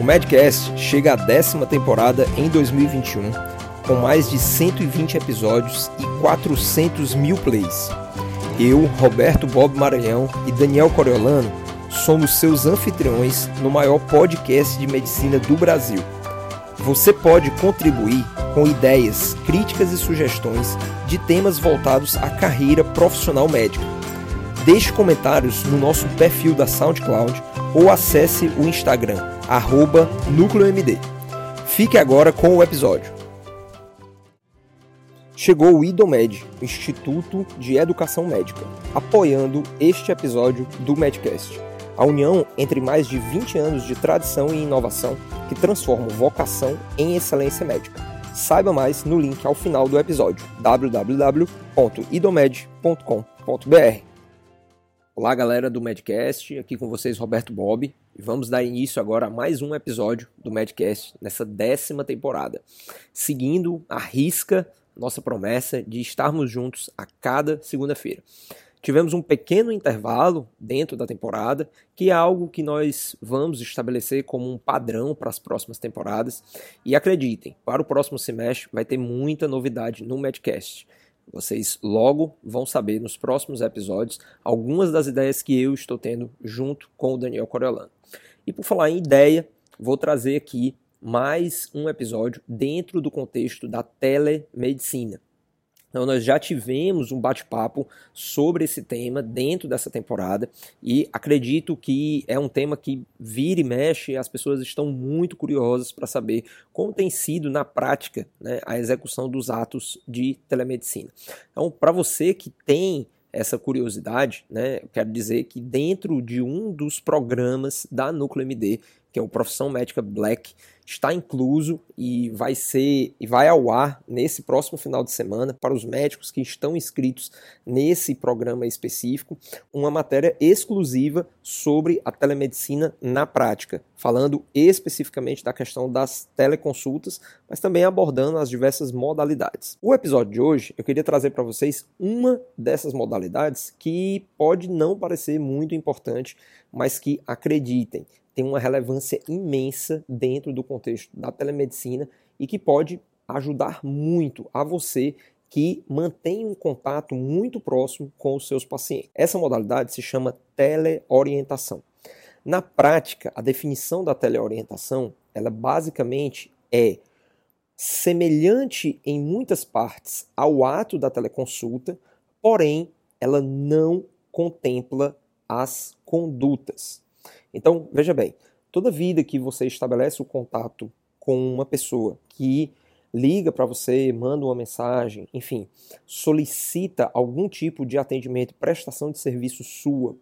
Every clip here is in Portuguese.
O Madcast chega à décima temporada em 2021, com mais de 120 episódios e 400 mil plays. Eu, Roberto Bob Maranhão e Daniel Coriolano somos seus anfitriões no maior podcast de medicina do Brasil. Você pode contribuir com ideias, críticas e sugestões de temas voltados à carreira profissional médica. Deixe comentários no nosso perfil da SoundCloud ou acesse o Instagram, arroba NúcleoMD. Fique agora com o episódio. Chegou o IDOMED, Instituto de Educação Médica, apoiando este episódio do Medcast. A união entre mais de 20 anos de tradição e inovação que transformam vocação em excelência médica. Saiba mais no link ao final do episódio www.idomed.com.br. Olá, galera do Medcast, aqui com vocês Roberto Bob, e vamos dar início agora a mais um episódio do Medcast nessa décima temporada, seguindo a risca nossa promessa de estarmos juntos a cada segunda-feira. Tivemos um pequeno intervalo dentro da temporada, que é algo que nós vamos estabelecer como um padrão para as próximas temporadas. E acreditem, para o próximo semestre vai ter muita novidade no Medcast. Vocês logo vão saber nos próximos episódios algumas das ideias que eu estou tendo junto com o Daniel Coriolano. E por falar em ideia, vou trazer aqui mais um episódio dentro do contexto da telemedicina. Então, nós já tivemos um bate-papo sobre esse tema dentro dessa temporada e acredito que é um tema que vira e mexe, as pessoas estão muito curiosas para saber como tem sido na prática né, a execução dos atos de telemedicina. Então, para você que tem essa curiosidade, né, eu quero dizer que dentro de um dos programas da Núcleo MD, que é o Profissão Médica Black, está incluso e vai ser e vai ao ar nesse próximo final de semana para os médicos que estão inscritos nesse programa específico, uma matéria exclusiva sobre a telemedicina na prática, falando especificamente da questão das teleconsultas, mas também abordando as diversas modalidades. O episódio de hoje eu queria trazer para vocês uma dessas modalidades que pode não parecer muito importante, mas que acreditem, tem uma relevância imensa dentro do contexto da telemedicina e que pode ajudar muito a você que mantém um contato muito próximo com os seus pacientes. Essa modalidade se chama teleorientação. Na prática, a definição da teleorientação, ela basicamente é semelhante em muitas partes ao ato da teleconsulta, porém ela não contempla as condutas. Então, veja bem, toda vida que você estabelece o contato com uma pessoa que liga para você, manda uma mensagem, enfim, solicita algum tipo de atendimento, prestação de serviço sua,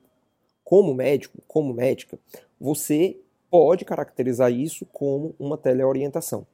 como médico, como médica, você pode caracterizar isso como uma teleorientação.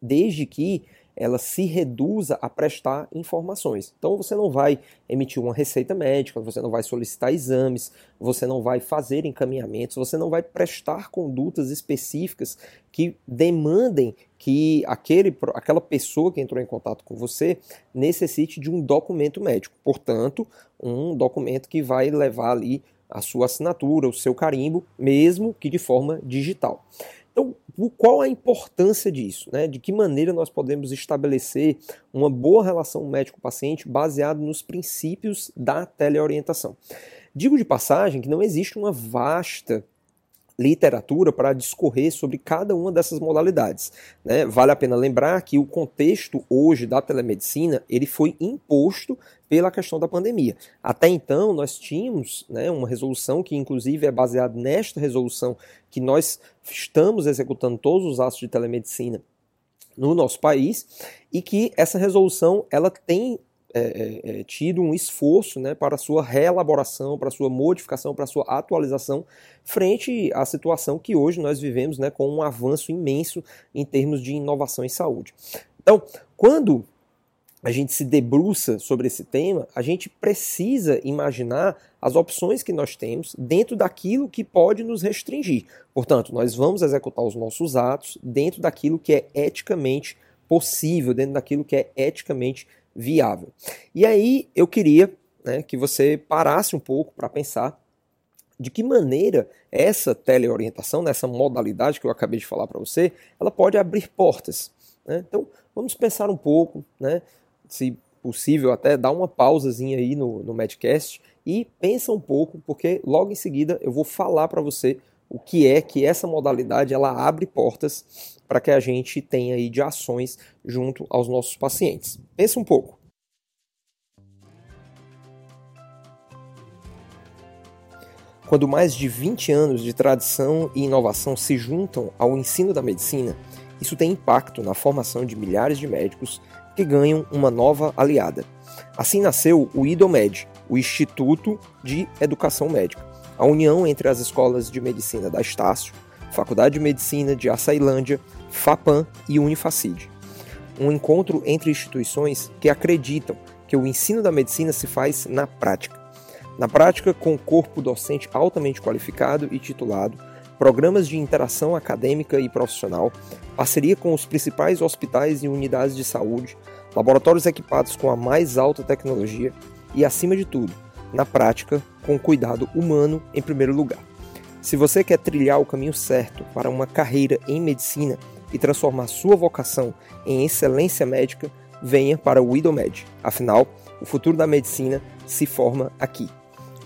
Desde que ela se reduza a prestar informações. Então você não vai emitir uma receita médica, você não vai solicitar exames, você não vai fazer encaminhamentos, você não vai prestar condutas específicas que demandem que aquele, aquela pessoa que entrou em contato com você necessite de um documento médico. Portanto, um documento que vai levar ali a sua assinatura, o seu carimbo, mesmo que de forma digital. Então, qual a importância disso? Né? De que maneira nós podemos estabelecer uma boa relação médico-paciente baseado nos princípios da teleorientação? Digo de passagem que não existe uma vasta literatura para discorrer sobre cada uma dessas modalidades. Né? Vale a pena lembrar que o contexto hoje da telemedicina ele foi imposto pela questão da pandemia. Até então nós tínhamos né, uma resolução que inclusive é baseada nesta resolução que nós estamos executando todos os atos de telemedicina no nosso país e que essa resolução ela tem é, é, é, tido um esforço né, para sua reelaboração, para sua modificação, para sua atualização, frente à situação que hoje nós vivemos né, com um avanço imenso em termos de inovação em saúde. Então, quando a gente se debruça sobre esse tema, a gente precisa imaginar as opções que nós temos dentro daquilo que pode nos restringir. Portanto, nós vamos executar os nossos atos dentro daquilo que é eticamente possível, dentro daquilo que é eticamente viável. E aí eu queria né, que você parasse um pouco para pensar de que maneira essa teleorientação, nessa modalidade que eu acabei de falar para você, ela pode abrir portas. Né? Então, vamos pensar um pouco, né? se possível, até dar uma pausazinha aí no, no Medcast e pensa um pouco, porque logo em seguida eu vou falar para você o que é que essa modalidade ela abre portas para que a gente tenha aí de ações junto aos nossos pacientes. Pensa um pouco. Quando mais de 20 anos de tradição e inovação se juntam ao ensino da medicina, isso tem impacto na formação de milhares de médicos que ganham uma nova aliada. Assim nasceu o IDOMED, o Instituto de Educação Médica, a união entre as escolas de medicina da Estácio, Faculdade de Medicina de Açailândia, FAPAM e Unifacid. Um encontro entre instituições que acreditam que o ensino da medicina se faz na prática na prática, com corpo docente altamente qualificado e titulado, programas de interação acadêmica e profissional, parceria com os principais hospitais e unidades de saúde, laboratórios equipados com a mais alta tecnologia e, acima de tudo, na prática, com cuidado humano em primeiro lugar. Se você quer trilhar o caminho certo para uma carreira em medicina e transformar sua vocação em excelência médica, venha para o IDOMED. Afinal, o futuro da medicina se forma aqui.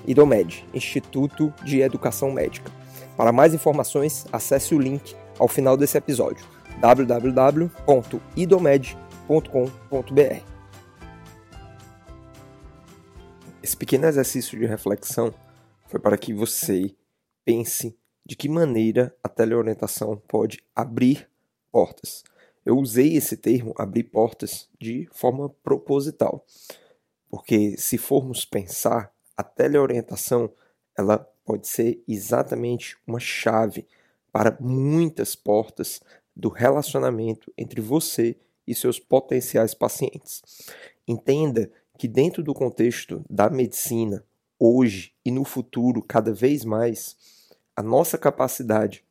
IDOMED, Instituto de Educação Médica. Para mais informações, acesse o link ao final desse episódio www.idomed.com.br. Esse pequeno exercício de reflexão foi para que você pense de que maneira a teleorientação pode abrir portas. Eu usei esse termo abrir portas de forma proposital, porque se formos pensar a teleorientação ela pode ser exatamente uma chave para muitas portas do relacionamento entre você e seus potenciais pacientes. Entenda que dentro do contexto da medicina, hoje e no futuro, cada vez mais, a nossa capacidade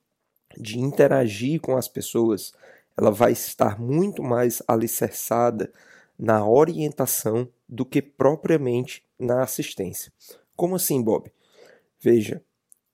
de interagir com as pessoas, ela vai estar muito mais alicerçada na orientação do que propriamente na assistência. Como assim, Bob? Veja,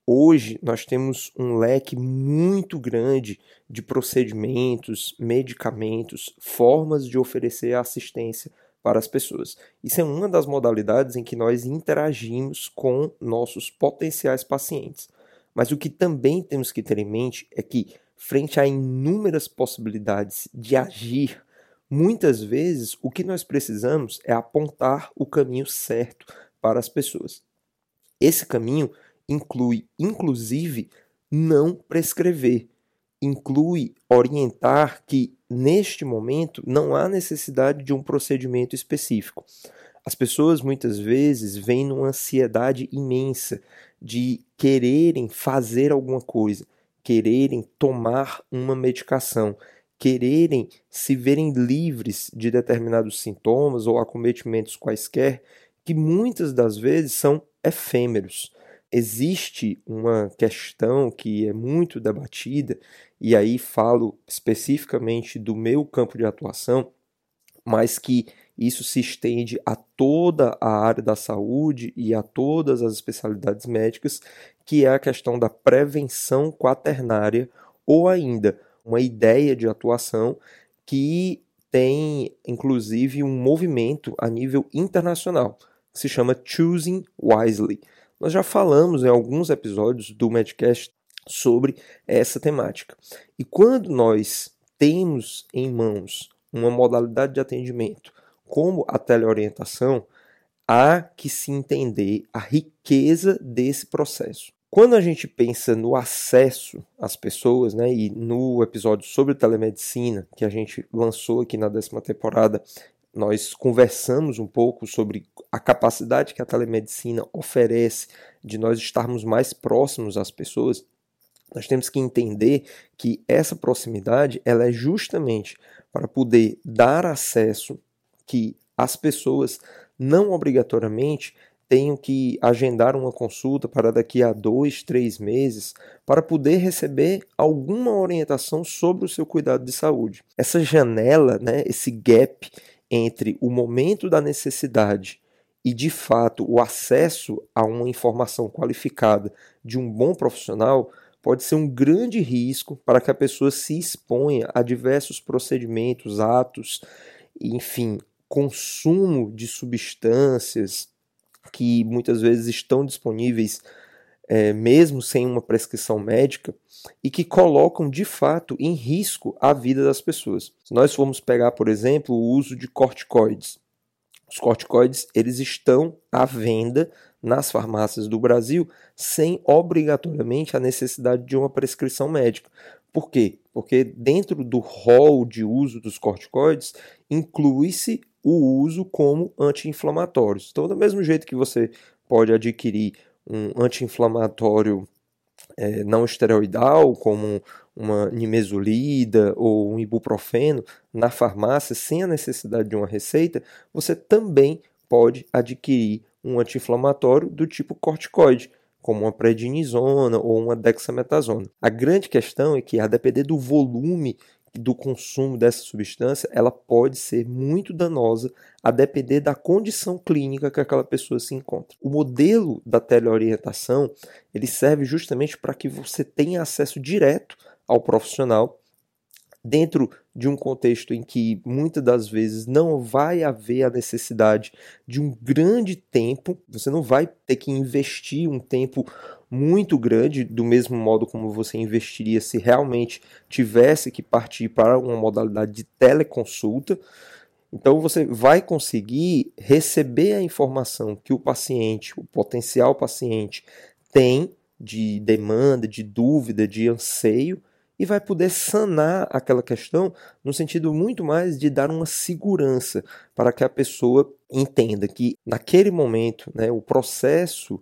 hoje nós temos um leque muito grande de procedimentos, medicamentos, formas de oferecer assistência para as pessoas. Isso é uma das modalidades em que nós interagimos com nossos potenciais pacientes. Mas o que também temos que ter em mente é que, frente a inúmeras possibilidades de agir Muitas vezes o que nós precisamos é apontar o caminho certo para as pessoas. Esse caminho inclui, inclusive, não prescrever, inclui orientar que, neste momento, não há necessidade de um procedimento específico. As pessoas muitas vezes vêm numa ansiedade imensa de quererem fazer alguma coisa, quererem tomar uma medicação quererem se verem livres de determinados sintomas ou acometimentos quaisquer, que muitas das vezes são efêmeros. Existe uma questão que é muito debatida, e aí falo especificamente do meu campo de atuação, mas que isso se estende a toda a área da saúde e a todas as especialidades médicas, que é a questão da prevenção quaternária ou ainda uma ideia de atuação que tem inclusive um movimento a nível internacional que se chama Choosing Wisely. Nós já falamos em alguns episódios do Medcast sobre essa temática. E quando nós temos em mãos uma modalidade de atendimento como a teleorientação, há que se entender a riqueza desse processo. Quando a gente pensa no acesso às pessoas, né, e no episódio sobre telemedicina que a gente lançou aqui na décima temporada, nós conversamos um pouco sobre a capacidade que a telemedicina oferece de nós estarmos mais próximos às pessoas. Nós temos que entender que essa proximidade ela é justamente para poder dar acesso que as pessoas não obrigatoriamente tenho que agendar uma consulta para daqui a dois, três meses para poder receber alguma orientação sobre o seu cuidado de saúde. Essa janela, né, esse gap entre o momento da necessidade e de fato o acesso a uma informação qualificada de um bom profissional pode ser um grande risco para que a pessoa se exponha a diversos procedimentos, atos, enfim, consumo de substâncias que muitas vezes estão disponíveis é, mesmo sem uma prescrição médica e que colocam de fato em risco a vida das pessoas. Se nós formos pegar, por exemplo, o uso de corticoides, os corticoides eles estão à venda nas farmácias do Brasil sem obrigatoriamente a necessidade de uma prescrição médica. Por quê? Porque dentro do rol de uso dos corticoides inclui-se o uso como anti-inflamatórios. Então, do mesmo jeito que você pode adquirir um anti-inflamatório é, não esteroidal, como uma nimesulida ou um ibuprofeno na farmácia sem a necessidade de uma receita, você também pode adquirir um anti-inflamatório do tipo corticoide, como uma prednisona ou uma dexametasona. A grande questão é que, a depender do volume do consumo dessa substância, ela pode ser muito danosa a depender da condição clínica que aquela pessoa se encontra. O modelo da teleorientação, ele serve justamente para que você tenha acesso direto ao profissional dentro de um contexto em que muitas das vezes não vai haver a necessidade de um grande tempo, você não vai ter que investir um tempo muito grande, do mesmo modo como você investiria se realmente tivesse que partir para uma modalidade de teleconsulta. Então você vai conseguir receber a informação que o paciente, o potencial paciente, tem de demanda, de dúvida, de anseio e vai poder sanar aquela questão no sentido muito mais de dar uma segurança para que a pessoa entenda que naquele momento né, o processo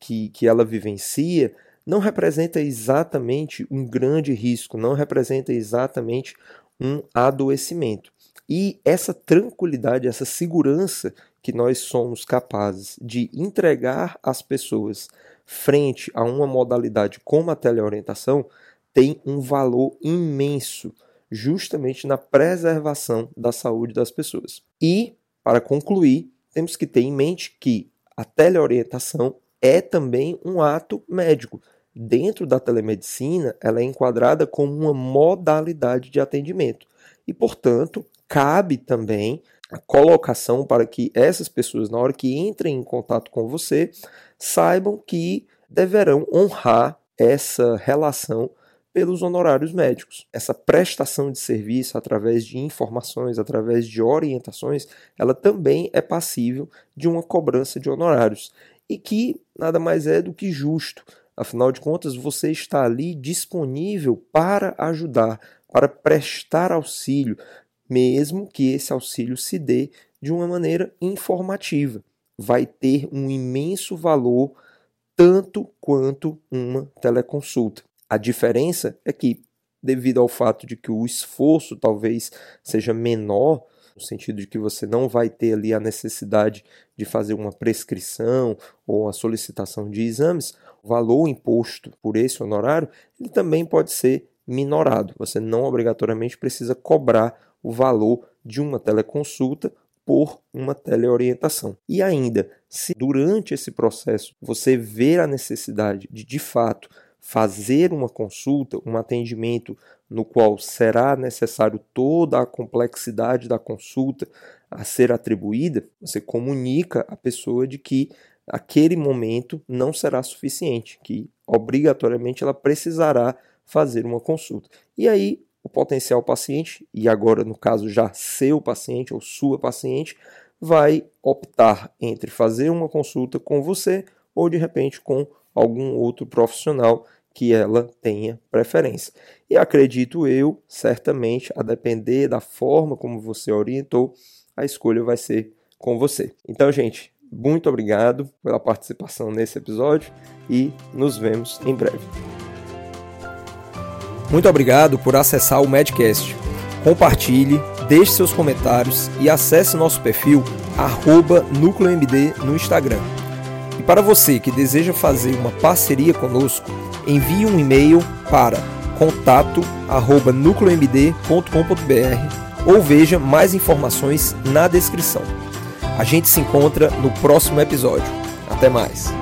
que, que ela vivencia não representa exatamente um grande risco, não representa exatamente um adoecimento. E essa tranquilidade, essa segurança que nós somos capazes de entregar às pessoas frente a uma modalidade como a teleorientação tem um valor imenso, justamente na preservação da saúde das pessoas. E, para concluir, temos que ter em mente que a teleorientação é também um ato médico. Dentro da telemedicina, ela é enquadrada como uma modalidade de atendimento. E, portanto, cabe também a colocação para que essas pessoas, na hora que entrem em contato com você, saibam que deverão honrar essa relação pelos honorários médicos. Essa prestação de serviço através de informações, através de orientações, ela também é passível de uma cobrança de honorários e que nada mais é do que justo. Afinal de contas, você está ali disponível para ajudar, para prestar auxílio, mesmo que esse auxílio se dê de uma maneira informativa. Vai ter um imenso valor tanto quanto uma teleconsulta. A diferença é que, devido ao fato de que o esforço talvez seja menor, no sentido de que você não vai ter ali a necessidade de fazer uma prescrição ou a solicitação de exames, o valor imposto por esse honorário, ele também pode ser minorado. Você não obrigatoriamente precisa cobrar o valor de uma teleconsulta por uma teleorientação. E ainda, se durante esse processo você ver a necessidade de de fato fazer uma consulta, um atendimento no qual será necessário toda a complexidade da consulta a ser atribuída, você comunica à pessoa de que aquele momento não será suficiente, que obrigatoriamente ela precisará fazer uma consulta. E aí o potencial paciente, e agora no caso já seu paciente ou sua paciente, vai optar entre fazer uma consulta com você ou de repente com algum outro profissional que ela tenha preferência. E acredito eu, certamente, a depender da forma como você orientou, a escolha vai ser com você. Então, gente, muito obrigado pela participação nesse episódio e nos vemos em breve. Muito obrigado por acessar o Medcast. Compartilhe, deixe seus comentários e acesse nosso perfil NúcleoMD no Instagram. E para você que deseja fazer uma parceria conosco, envie um e-mail para contato@nucleomd.com.br ou veja mais informações na descrição. A gente se encontra no próximo episódio. Até mais!